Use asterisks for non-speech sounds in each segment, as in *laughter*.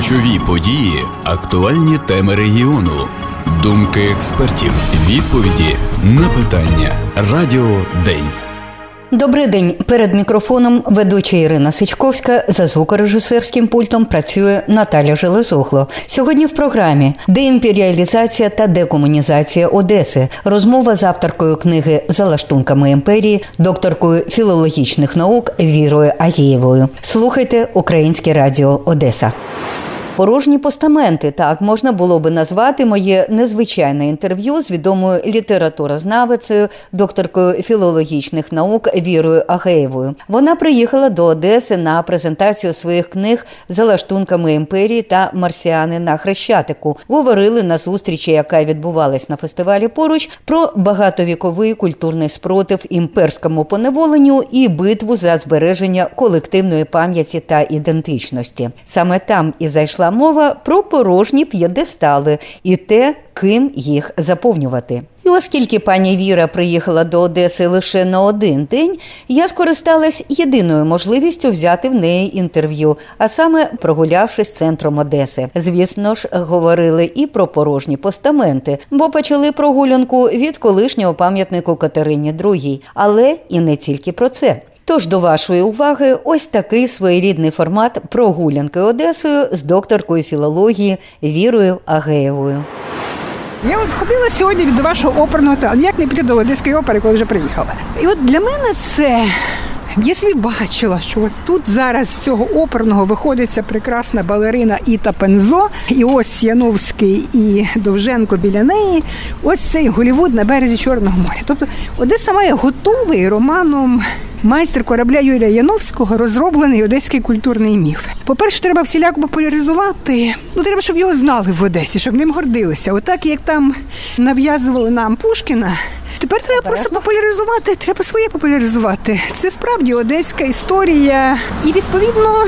Ключові події, актуальні теми регіону, думки експертів, відповіді на питання. Радіо День. Добрий день. Перед мікрофоном ведуча Ірина Сичковська за звукорежисерським пультом працює Наталя Железогло. Сьогодні в програмі деімперіалізація та декомунізація Одеси. Розмова з авторкою книги За лаштунками імперії, докторкою філологічних наук Вірою Агієвою. Слухайте Українське Радіо Одеса. Порожні постаменти так можна було би назвати моє незвичайне інтерв'ю з відомою літературознавицею, докторкою філологічних наук Вірою Агеєвою. Вона приїхала до Одеси на презентацію своїх книг за лаштунками імперії та марсіани на хрещатику. Говорили на зустрічі, яка відбувалась на фестивалі поруч, про багатовіковий культурний спротив імперському поневоленню і битву за збереження колективної пам'яті та ідентичності. Саме там і зайшла мова про порожні п'єдестали і те, ким їх заповнювати. І оскільки пані Віра приїхала до Одеси лише на один день, я скористалась єдиною можливістю взяти в неї інтерв'ю, а саме прогулявшись центром Одеси. Звісно ж, говорили і про порожні постаменти, бо почали прогулянку від колишнього пам'ятнику Катерині II. але і не тільки про це. Тож до вашої уваги ось такий своєрідний формат прогулянки Одесою з докторкою філології Вірою Агеєвою. Я от ходила сьогодні до вашого оперного театру. Як не піти до Одеської опери, коли вже приїхала. І от для мене це. Я собі бачила, що от тут зараз з цього оперного виходиться прекрасна балерина Іта Пензо, і ось Яновський і Довженко біля неї. Ось цей Голівуд на березі Чорного моря. Тобто Одеса має готовий романом майстер корабля Юрія Яновського розроблений одеський культурний міф. По-перше, треба всіляко популяризувати. Ну треба, щоб його знали в Одесі, щоб ним гордилися. Отак, як там нав'язували нам Пушкіна. Тепер треба просто популяризувати, треба своє популяризувати. Це справді одеська історія, і відповідно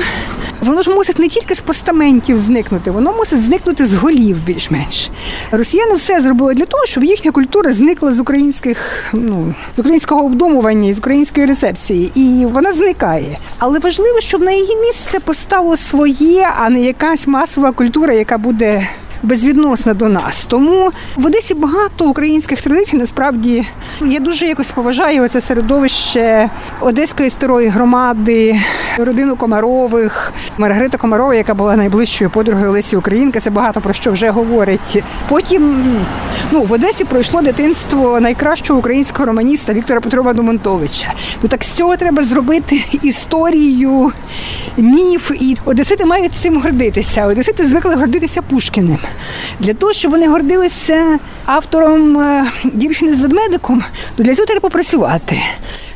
воно ж мусить не тільки з постаментів зникнути, воно мусить зникнути з голів більш-менш. Росіяни все зробили для того, щоб їхня культура зникла з українських, ну з українського обдумування, з української рецепції, і вона зникає. Але важливо, щоб на її місце постало своє, а не якась масова культура, яка буде безвідносна до нас. Тому в Одесі багато українських традицій. Насправді я дуже якось поважаю це середовище Одеської старої громади, родину Комарових, Маргарита Комарова, яка була найближчою подругою Лесі Українки. Це багато про що вже говорить. Потім ну в Одесі пройшло дитинство найкращого українського романіста Віктора Петрова Думонтовича. Ну так з цього треба зробити історію, міф. І Одесити мають цим гордитися. Одесити звикли гордитися Пушкіним. Для того, щоб вони гордилися автором е, дівчини з ведмедиком, то для цього треба попрацювати.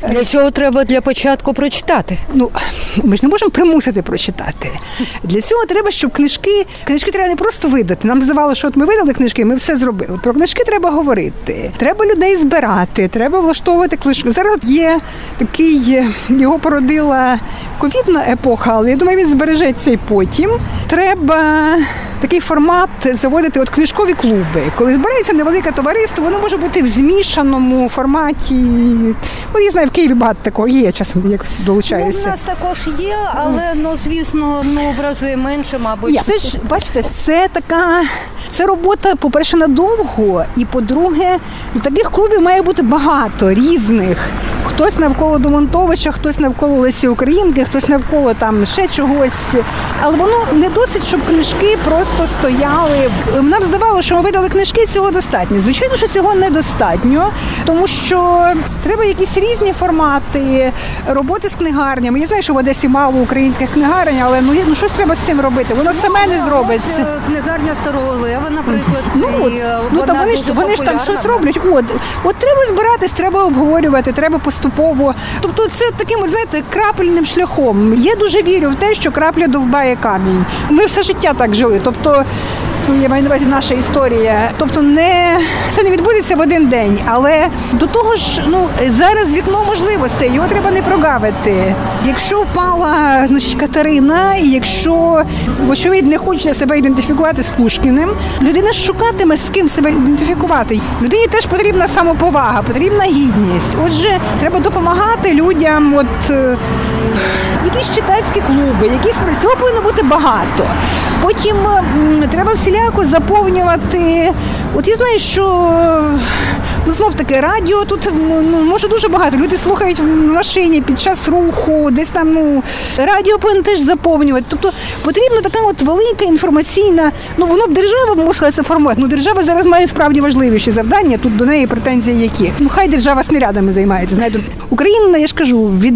Для цього треба для початку прочитати. Ну ми ж не можемо примусити прочитати. Для цього треба, щоб книжки книжки треба не просто видати. Нам здавалося, що от ми видали книжки, ми все зробили. Про книжки треба говорити. Треба людей збирати, треба влаштовувати книжку. Зараз є такий його породила ковідна епоха, але я думаю, він збережеться і потім. Треба такий формат заводити от книжкові клуби. Коли збирається невелике товариство, воно може бути в змішаному форматі. Ну, я знаю, в Києві багато такого є, часом якось долучаюся. Ну, У нас також є, але ну звісно, ну в рази менше, мабуть. Я, це ж бачите, це така це робота, по-перше, надовго, і по-друге, ну, таких клубів має бути багато різних. Хтось навколо Домонтовича, хтось навколо Лесі Українки, хтось навколо там ще чогось. Але воно не досить, щоб книжки просто стояли. Нам здавалося, що ми видали книжки, цього достатньо. Звичайно, що цього недостатньо, тому що треба якісь різні формати роботи з книгарнями. Я знаю, що в Одесі мало українських книгарень, але ну, ну щось треба з цим робити. Воно ну, саме не зробиться. Книгарня Старого Лева, наприклад. Ну, от, ну та вони ж вони ж там щось роблять. От, от треба збиратись, треба обговорювати, треба поступово. Тобто, це таким, знаєте, крапельним шляхом. Я дуже вірю в те, що крапля довбає камінь. Ми все життя так жили. Тобто. Я маю на увазі наша історія. Тобто, не це не відбудеться в один день, але до того ж, ну зараз вікно можливостей, його треба не прогавити. Якщо впала, значить Катерина, і якщо вочевидь не хоче себе ідентифікувати з Пушкіним, людина шукатиме з ким себе ідентифікувати. Людині теж потрібна самоповага, потрібна гідність. Отже, треба допомагати людям. От якісь читацькі клуби, якісь цього повинно бути багато. Потім треба всіляко заповнювати. От я знаю, що ну, знов таки радіо тут ну, може дуже багато. Люди слухають в машині під час руху, десь там ну радіо повинен теж заповнювати. Тобто потрібна така от велика інформаційна, ну воно держава мусила це формувати. Ну держава зараз має справді важливіші завдання. Тут до неї претензії які. Ну хай держава снарядами займається. Знаєте, Україна, я ж кажу, від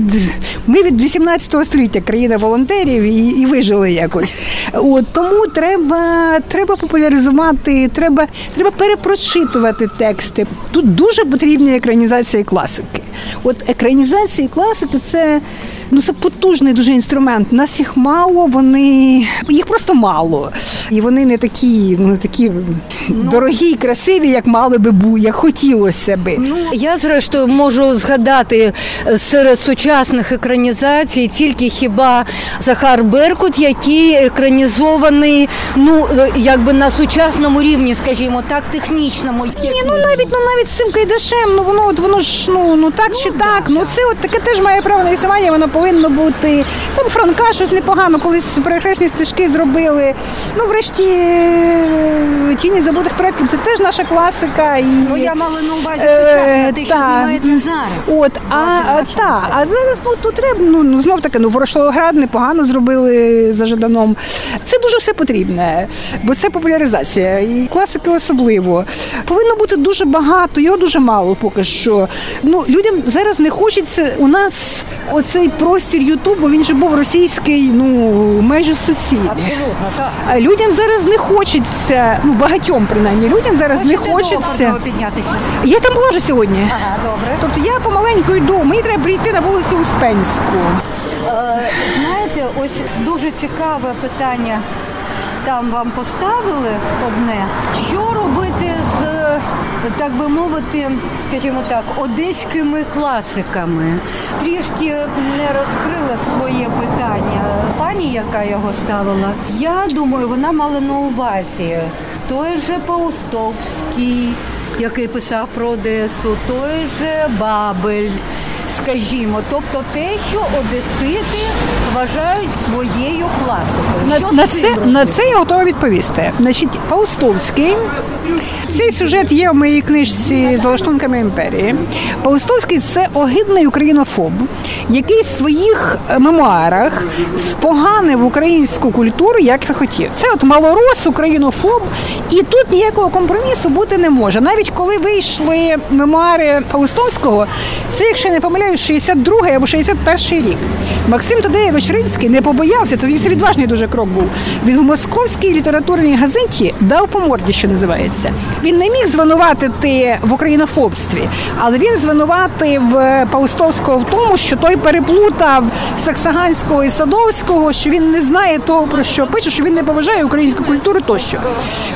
ми від 18 століття країна волонтерів і і вижили якось. От тому треба треба популяризувати, треба треба перепрочитувати тексти. Тут дуже потрібна екранізація класики. От екранізації класики це ну це потужний дуже інструмент. Нас їх мало, вони їх просто мало. І вони не такі, ну такі ну, дорогі і красиві, як мали би бути, як хотілося би. Ну я зрештою можу згадати серед сучасних екранізацій тільки хіба Захар Беркут, який екранізований, ну якби на сучасному рівні, скажімо так, технічному. Ні, ну навіть ну навіть з цим кайдашем, ну воно от воно ж ну ну так ну, чи так. так. Ну це от таке теж має право на існування, воно повинно бути. Там Франка щось непогано, колись перехресні стежки зробили. Ну, врешті тіні забутих предків це теж наша класика. І, Ну я мала на увазі сучасне, те, що знімається зараз. От, а, та, а зараз ну тут треба, ну, ну знов таки, ну Ворошиловград непогано зробили за Жаданом. Це дуже все потрібне, бо це популяризація. І класики особливо. Повинно бути дуже багато, його дуже мало поки що. Ну, Людям зараз не хочеться у нас оцей простір Ютубу, він же був російський, ну майже в сусіді. Абсолютно, так. Людям зараз не хочеться, ну багатьом принаймні, людям зараз Хочете не хочеться. піднятися? Я там була вже сьогодні. Ага, добре. Тобто я помаленьку йду, мені треба прийти на вулицю Успенську. Е, знаєте, ось дуже цікаве питання там вам поставили одне. Що робити з, так би мовити, скажімо так, одеськими класиками? Трішки не розкрила своє питання. Пані, яка його ставила, я думаю, вона мала на увазі той же Паустовський, який писав про Одесу, той же Бабель скажімо, тобто те, що одесити вважають своєю класикою. На, що на це на це я готова відповісти. Значить, Паустовський. Цей сюжет є в моїй книжці з лаштунками імперії. Паустовський це огидний українофоб, який в своїх мемуарах споганив українську культуру, як не хотів. Це от малорос, українофоб, і тут ніякого компромісу бути не може. Навіть коли вийшли мемуари Паустовського, це, якщо не помиляюсь, 62 або 61-й рік. Максим Тадеєвич Ринський не побоявся, тоді це відважний дуже крок був. Він в московській літературній газеті дав по морді, що називається. Він не міг звинуватити в українофобстві, але він звинуватив Паустовського в тому, що той переплутав Саксаганського і Садовського, що він не знає того, про що пише, що він не поважає українську культуру тощо.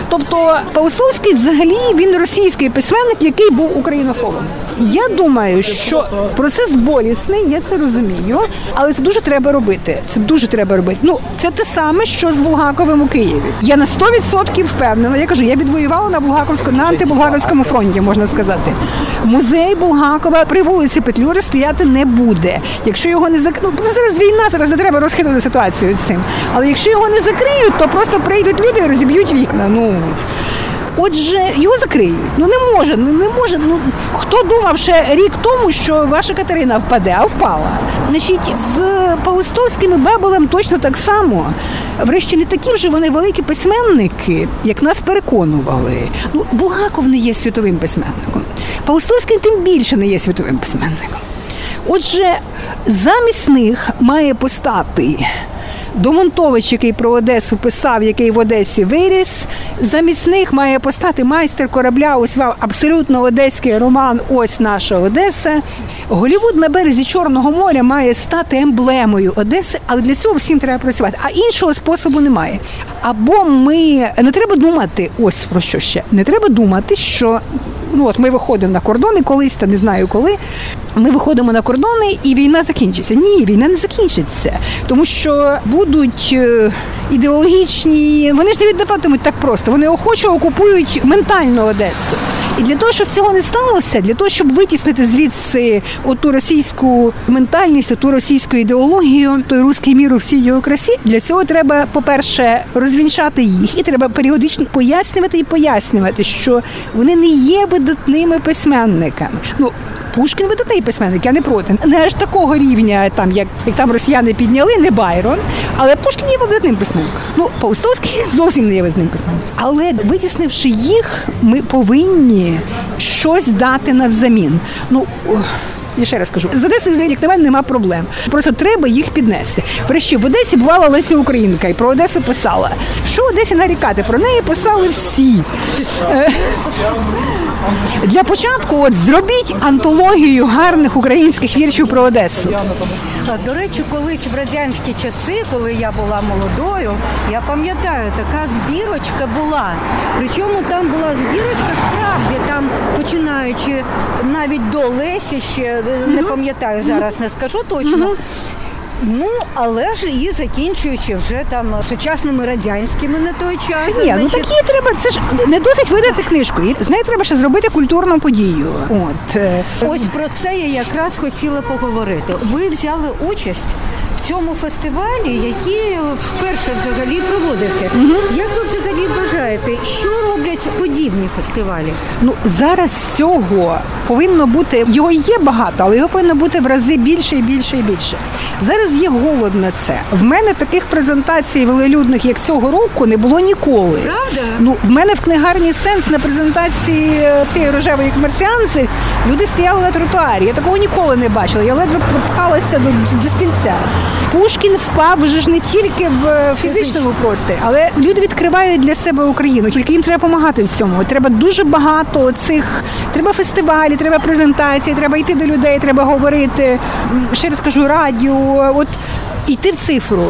Тобто Паустовський взагалі він російський письменник, який був українофобом. Я думаю, що процес болісний, я це розумію, але це дуже треба робити. Це дуже треба робити. Ну це те саме, що з Булгаковим у Києві. Я на 100% впевнена. Я кажу, я відвоювала на Булгаковському на антибулгаковському фронті, можна сказати. Музей Булгакова при вулиці Петлюри стояти не буде. Якщо його не зак... ну, зараз війна, зараз не треба розхитувати ситуацію з цим. Але якщо його не закриють, то просто прийдуть люди і розіб'ють вікна. Ну Отже, його закриють. Ну не може, ну не може. Ну хто думав ще рік тому, що ваша Катерина впаде, а впала. Значить, з Паустовським бабулем точно так само. Врешті не такі вже вони великі письменники, як нас переконували. Ну, Булгаков не є світовим письменником. Паустовський тим більше не є світовим письменником. Отже, замість них має постати. Домонтович, який про Одесу писав, який в Одесі виріс. Замість них має постати майстер корабля. Ось вам абсолютно одеський роман. Ось наша Одеса. Голівуд на березі Чорного моря має стати емблемою Одеси, але для цього всім треба працювати. А іншого способу немає. Або ми не треба думати, ось про що ще не треба думати, що ну от ми виходимо на кордони колись, та не знаю коли. Ми виходимо на кордони і війна закінчиться. Ні, війна не закінчиться, тому що будуть е, ідеологічні, вони ж не віддаватимуть так просто. Вони охоче окупують ментальну Одесу. І для того, щоб цього не сталося, для того, щоб витіснити звідси оту російську ментальність, ту російську ідеологію, той руський мір у всій його красі, для цього треба, по-перше, розвінчати їх, і треба періодично пояснювати і пояснювати, що вони не є видатними письменниками. Ну Пушкін видатний письменник, я не проти. Не аж такого рівня, там як як там росіяни підняли, не Байрон. Але Пушкін є видатним письменником. Ну, Паустовський *laughs* зовсім не є видатним письменником. Але витіснивши їх, ми повинні щось дати навзамін. Ну я ще раз кажу, з Одесою, як на мене, нема проблем. Просто треба їх піднести. Врешті в Одесі бувала Леся Українка і про Одесу писала. Що в Одесі нарікати? Про неї писали всі. Е, для початку, от зробіть антологію гарних українських віршів про Одесу. До речі, колись в радянські часи, коли я була молодою, я пам'ятаю, така збірочка була. Причому там була збірочка справді, там починаючи навіть до Лесі ще не пам'ятаю зараз, не скажу точно. Ну, але ж і закінчуючи вже там сучасними радянськими на той час. Ні, ну такі треба. Це ж не досить видати книжку. З нею треба ще зробити культурну подію. От е. ось про це я якраз хотіла поговорити. Ви взяли участь цьому фестивалі, який вперше взагалі проводився. Угу. Як ви взагалі вважаєте, що роблять подібні фестивалі? Ну зараз цього повинно бути його є багато, але його повинно бути в рази більше і більше і більше. Зараз є голод на це. В мене таких презентацій велелюдних, як цього року, не було ніколи. Правда? Ну в мене в книгарні сенс на презентації е, цієї рожевої комерціанці люди стояли на тротуарі. Я такого ніколи не бачила. Я ледве пропхалася до, до стільця. Пушкін впав вже ж не тільки в фізичному просторі, але люди відкривають для себе Україну. Тільки їм треба допомагати в цьому. Треба дуже багато цих. Треба фестивалі, треба презентації, треба йти до людей, треба говорити. Ще раз кажу, радіо. От йти в цифру.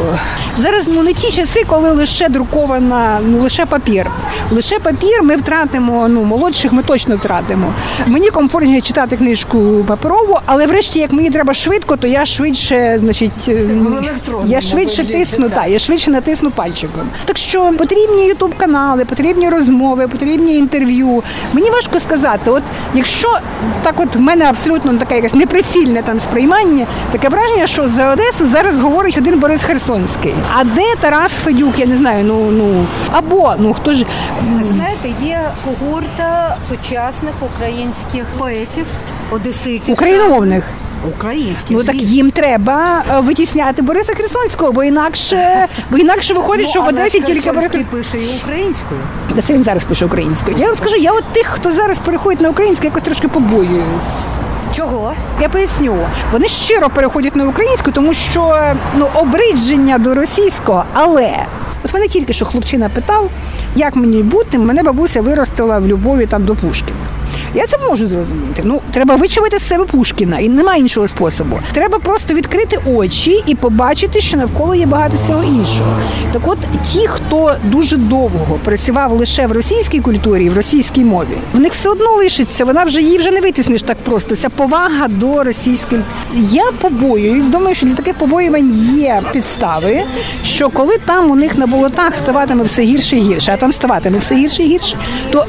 Зараз ну не ті часи, коли лише друкована, ну лише папір. Лише папір ми втратимо. Ну молодших ми точно втратимо. Мені комфортніше читати книжку паперову, але врешті, як мені треба швидко, то я швидше, значить, я швидше тисну, та я швидше натисну пальчиком. Так що потрібні ютуб канали, потрібні розмови, потрібні інтерв'ю. Мені важко сказати, от якщо так, от в мене абсолютно таке якесь неприцільне там сприймання, таке враження, що за Одесу зараз говорить один Борис Херсонський. А де Тарас Федюк? Я не знаю. Ну ну або ну хто ж знаєте, є когорта сучасних українських поетів, одеситів україномовних. Українських. Ну так їм треба е, витісняти Бориса Херсонського, бо інакше бо інакше виходить, ну, що в Одесі тільки Борис пише і українською. Та це він зараз пише українською. Я вам скажу, я от тих, хто зараз переходить на українську, якось трошки побоююсь. Чого? Я поясню. Вони щиро переходять на українську, тому що ну обридження до російського, але от мене тільки що хлопчина питав, як мені бути, мене бабуся виростила в любові там до Пушкіна. Я це можу зрозуміти. Ну треба вичавити з себе Пушкіна, і немає іншого способу. Треба просто відкрити очі і побачити, що навколо є багато всього іншого. Так, от ті, хто дуже довго працював лише в російській культурі, в російській мові, в них все одно лишиться. Вона вже її вже не витісниш так просто. Ця повага до російської. Я побоююсь, думаю, що для таких побоювань є підстави, що коли там у них на болотах ставатиме все гірше і гірше, а там ставатиме все гірше і гірше, то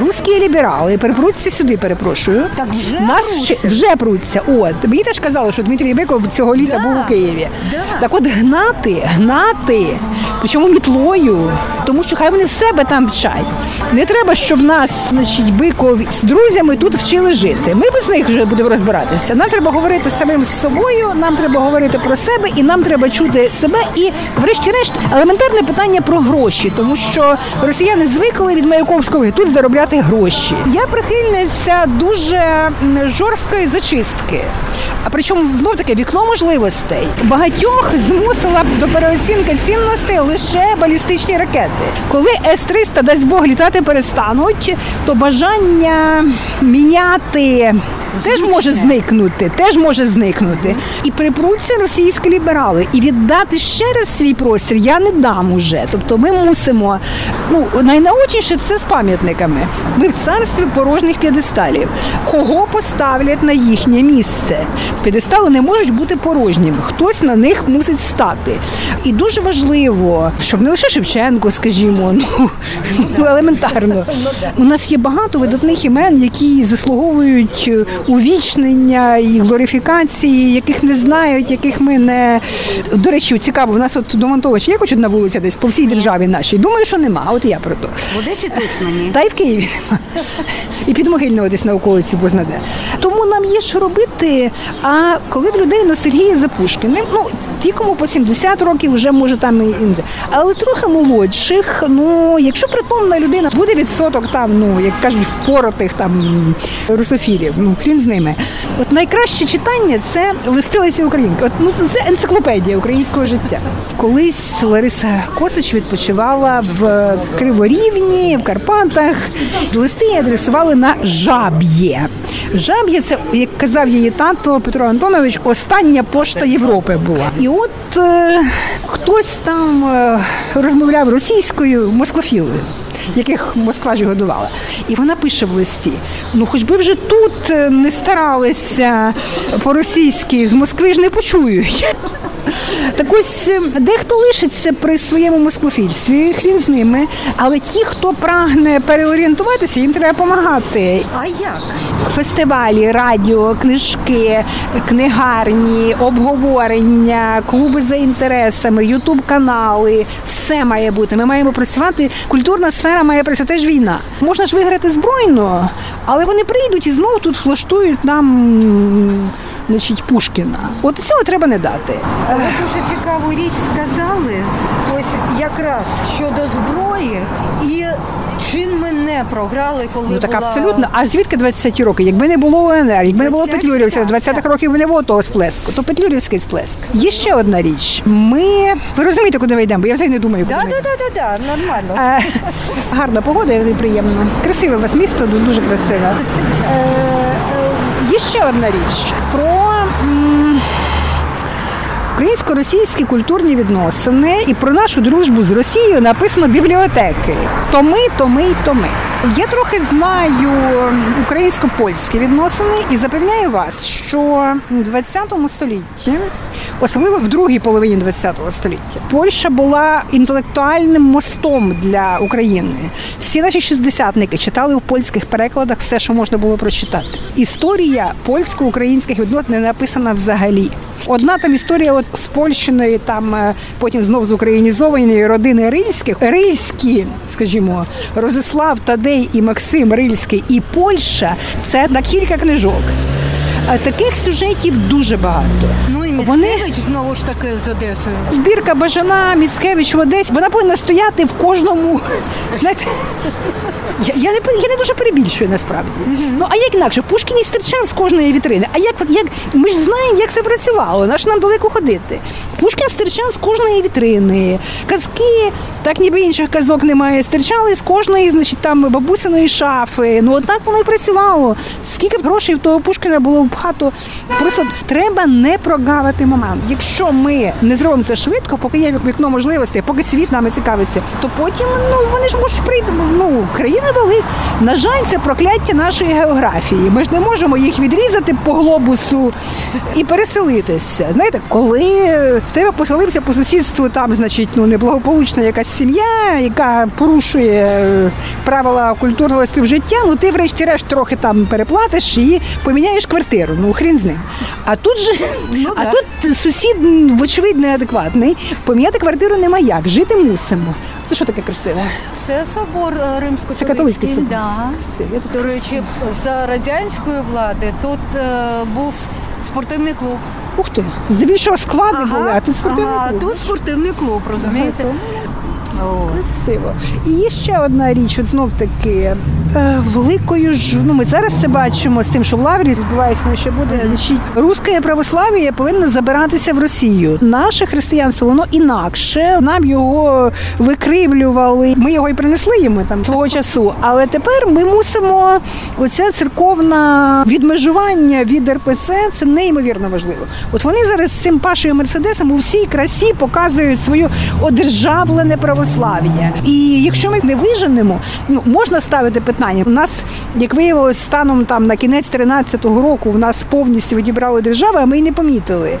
русські ліберали перепруться сюди, перепрошую. Так вже Нас вже, вже пруться. От мені теж казали, що Дмитрій Биков цього літа да, був у Києві. Да. Так от гнати, гнати, причому мітлою, тому що хай вони себе там вчать. Не треба, щоб нас, значить, Биков з друзями тут вчили жити. Ми без них вже будемо розбиратися. Нам треба говорити самим з собою, нам треба говорити про себе, і нам треба чути себе. І, врешті-решт, елементарне питання про гроші, тому що росіяни звикли від Маяковського тут заробляти гроші. Я прихильниця дуже жорсткої зачистки. А причому знов таки вікно можливостей багатьох змусила до переоцінки цінностей лише балістичні ракети. Коли С-300, дасть Бог, літати перестануть, то бажання міняти теж може зникнути, теж може зникнути. І припруться російські ліберали. І віддати ще раз свій простір я не дам уже. Тобто ми мусимо. Ну, найнаочніше це з пам'ятниками. Ми в царстві порожніх п'єдесталів. Кого поставлять на їхнє місце? П'єдестали не можуть бути порожніми. Хтось на них мусить стати. І дуже важливо, щоб не лише Шевченко, скажімо, ну, ну елементарно. У нас є багато видатних імен, які заслуговують увічнення і глорифікації, яких не знають, яких ми не до речі, цікаво. У нас от до Монтовича є хоч одна вулиця десь по всій державі нашій. Думаю, що нема. От я про то. В Одесі точно ні. Та й в Києві нема. І під Могильного десь на околиці Бознаде. Тому нам є що робити. А коли в людей на за Запушкіним, ну ті, кому по 70 років, вже може там і інде. Але трохи молодших, ну якщо притомна людина буде відсоток там, ну як кажуть, впоротих там русофілів, ну хрін з ними. От найкраще читання це листи Лесі Українки. От ну це енциклопедія українського життя. Колись Лариса Косич відпочивала в Криворівні, в Карпатах. Листи її адресували на жаб'є. Жаб'є це, як казав її тато Петро Антонович, остання пошта Європи була. І от е, хтось там е, розмовляв російською москвофілою яких Москва ж годувала. І вона пише в листі: ну, хоч би вже тут е, не старалися по-російськи, з Москви ж не почують. Так ось е, дехто лишиться при своєму москвофільстві, хрін з ними. Але ті, хто прагне переорієнтуватися, їм треба допомагати. А як? Фестивалі, радіо, книжки, книгарні, обговорення, клуби за інтересами, ютуб-канали все має бути. Ми маємо працювати. Культурна сфера має працювати теж війна. Можна ж виграти збройно, але вони прийдуть і знову тут влаштують нам значить, Пушкіна. От цього треба не дати. Ви дуже цікаву річ сказали. Ось якраз щодо зброї і чим ми не програли, коли Ну так була... абсолютно. А звідки 20-ті роки? Якби не було УНР, якби не було 20-ті, Петлюрівця, 20-х років не було того сплеску, то Петлюрівський сплеск. Є ще одна річ. Ми ви розумієте, куди ми йдемо, бо я взагалі не думаю, куди Да, ми да, йдемо. да, да, да, нормально. Е, Гарна погода і приємно. Красиве у вас місто, дуже красиве. Є ще одна річ про українсько-російські культурні відносини і про нашу дружбу з Росією написано бібліотеки. Томи, томи й томи. Я трохи знаю українсько-польські відносини і запевняю вас, що в 20 столітті, особливо в другій половині 20 століття, Польща була інтелектуальним мостом для України. Всі наші шістдесятники читали в польських перекладах все, що можна було прочитати. Історія польсько-українських відносин не написана взагалі. Одна там історія от з Польщиною, там е, потім знов з українізованої родини рильських. Рильські, скажімо, Розислав, Тадей і Максим Рильський і Польща це на кілька книжок. Таких сюжетів дуже багато. Ну і Вони- знову ж таки з Одесою. Збірка Бажана, Міцкевич в Одесі, вона повинна стояти в кожному. Знаєте, я, я, не, я не дуже перебільшую насправді. Ну а як інакше? Пушкін і стирчав з кожної вітрини. А як, як ми ж знаємо, як це працювало, наш нам далеко ходити. Пушкін стирчав з кожної вітрини. Казки, так ніби інших казок немає. Стирчали з кожної, значить, там бабусиної шафи. Ну отак воно і працювало. Скільки грошей в того Пушкіна було в хату. Просто треба не прогавити момент. Якщо ми не зробимо це швидко, поки є вікно можливостей, поки світ нами цікавиться, то потім ну вони ж можуть прийти. Ну країна велика. На жаль, це прокляття нашої географії. Ми ж не можемо їх відрізати по глобусу і переселитися. Знаєте, коли тебе поселився по сусідству, там, значить, ну неблагополучна якась сім'я, яка порушує е, правила культурного співжиття, ну ти врешті-решт трохи там переплатиш і поміняєш квартиру. Ну хрін з ним. А тут же а да. тут сусід, вочевидь, неадекватний. Поміняти квартиру нема як, жити мусимо. Це що таке красиве? Це собор е, Це католицький римсько-католицький. собор. Да. До речі, за радянської влади тут е, був спортивний клуб. Ух ти, здебільшого склади були, а тут спортивний ага, клуб. тут спортивний клуб, розумієте? Красиво. І є ще одна річ, от знов таки е, великою ж. Ну ми зараз це бачимо з тим, що в Лаврі відбувається ну, ще буде. Значить, Руське православ'я повинно забиратися в Росію. Наше християнство воно інакше. Нам його викривлювали. Ми його і принесли йому там свого часу. Але тепер ми мусимо оце церковне відмежування від РПЦ. Це неймовірно важливо. От вони зараз з цим пашою мерседесом у всій красі показують свою одержавлене православ'я. І якщо ми не виженемо, ну можна ставити питання. У нас, як виявилось, станом там на кінець 13-го року в нас повністю відібрали держави, а ми й не помітили.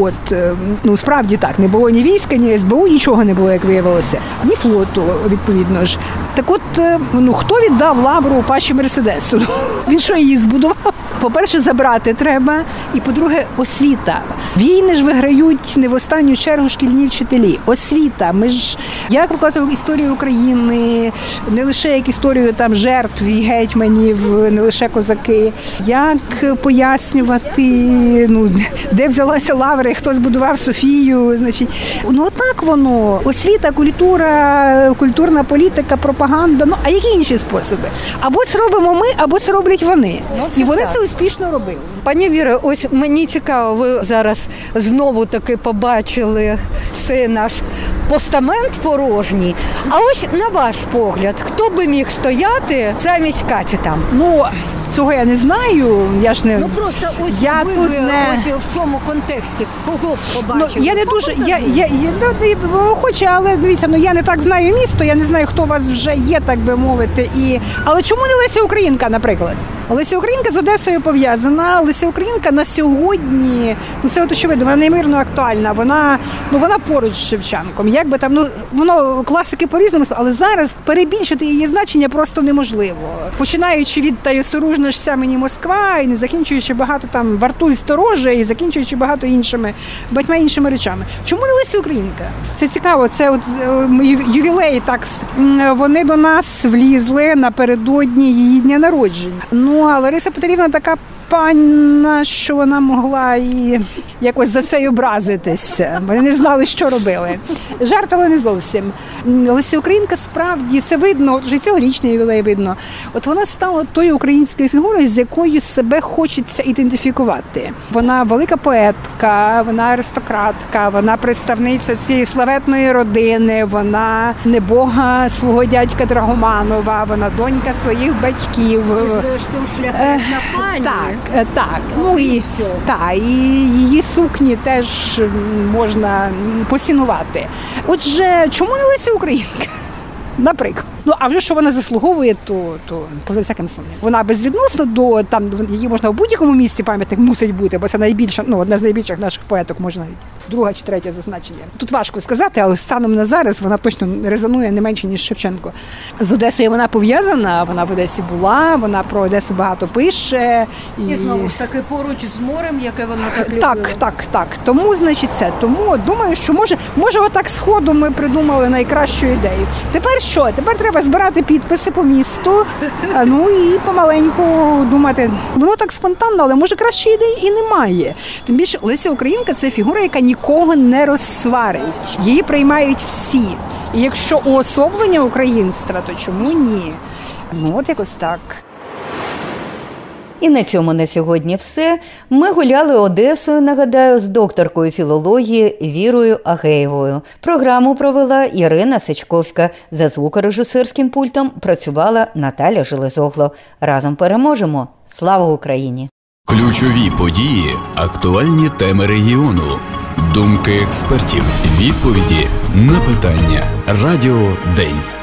От е, ну справді так не було ні війська, ні СБУ, нічого не було, як виявилося, ні флоту, відповідно ж. Так, от е, ну хто віддав лавру паші Мерседесу? *laughs* Він що її збудував? По-перше, забрати треба, і по-друге, освіта. Війни ж виграють не в останню чергу шкільні вчителі. Освіта. Ми ж як викладати історію України, не лише як історію там жертв і гетьманів, не лише козаки. Як пояснювати, ну де взялася лаври, хто збудував Софію? Значить, ну отак воно. Освіта, культура, культурна політика, пропаганда. Ну а які інші способи? Або це робимо ми, або це роблять вони. Ну, це і вони так. це успішно робили. Пані Віро, ось мені цікаво, ви зараз знову таки побачили цей наш постамент порожній. А ось на ваш погляд, хто би міг стояти замість Каті там? Ну цього я не знаю. Я ж не Ну просто ось Я ви тут не- ось в цьому контексті кого б Ну, я не дуже я, я, я ну, не хоче, але дивіться, ну я не так знаю місто, я не знаю, хто у вас вже є, так би мовити. І але чому не Леся Українка, наприклад? Леся Українка з Одесою пов'язана. Леся Українка на сьогодні, ну це от очевидно, вона неймовірно актуальна. Вона ну вона поруч з Шевченком. Як би там ну воно класики по-різному, але зараз перебільшити її значення просто неможливо. Починаючи від та ж мені Москва, і не закінчуючи багато там вартуй стороже, і закінчуючи багато іншими багатьма іншими речами. Чому не Леся Українка? Це цікаво. Це от е, ювілей. Так вони до нас влізли напередодні її дня народження. Ну а Лариса Петрівна така. Панна, що вона могла і якось за це й образитися. Вони не знали, що робили. Жарт, але не зовсім. Леся Українка справді це видно, вже цьогорічний ювілей видно. От вона стала тою українською фігурою, з якою себе хочеться ідентифікувати. Вона велика поетка, вона аристократка, вона представниця цієї славетної родини, вона небога свого дядька Драгоманова, вона донька своїх батьків. І зрештою шляхетна пані. Так, е, так. Ну і та, і її сукні теж можна посінувати. Отже, чому не Леся Українка? *laughs* Наприклад. Ну а вже що вона заслуговує, то, то поза всяким сумнівом. Вона безвідносно до там її можна в будь-якому місці пам'ятник мусить бути, бо це найбільша, ну одна з найбільших наших поеток, можна навіть друга чи третя за значенням. Тут важко сказати, але станом на зараз вона точно резонує не менше ніж Шевченко. З Одесою вона пов'язана. Вона в Одесі була. Вона про Одесу багато пише І знову ж таки поруч з морем, яке вона так любила. так, так, так. Тому, значить, це. Тому думаю, що може, може, отак сходу ми придумали найкращу ідею. Тепер що? Тепер треба збирати підписи по місту. Ну і помаленьку думати. Воно так спонтанно, але може кращої ідеї і немає. Тим більше Леся Українка це фігура, яка нікого не розсварить. Її приймають всі. І якщо уособлення українства, то чому ні? Ну от якось так. І на цьому на сьогодні все. Ми гуляли Одесою, нагадаю, з докторкою філології Вірою Агеєвою. Програму провела Ірина Сичковська. За звукорежисерським пультом працювала Наталя Железогло. Разом переможемо. Слава Україні! Ключові події, актуальні теми регіону, думки експертів, відповіді на питання. Радіо День.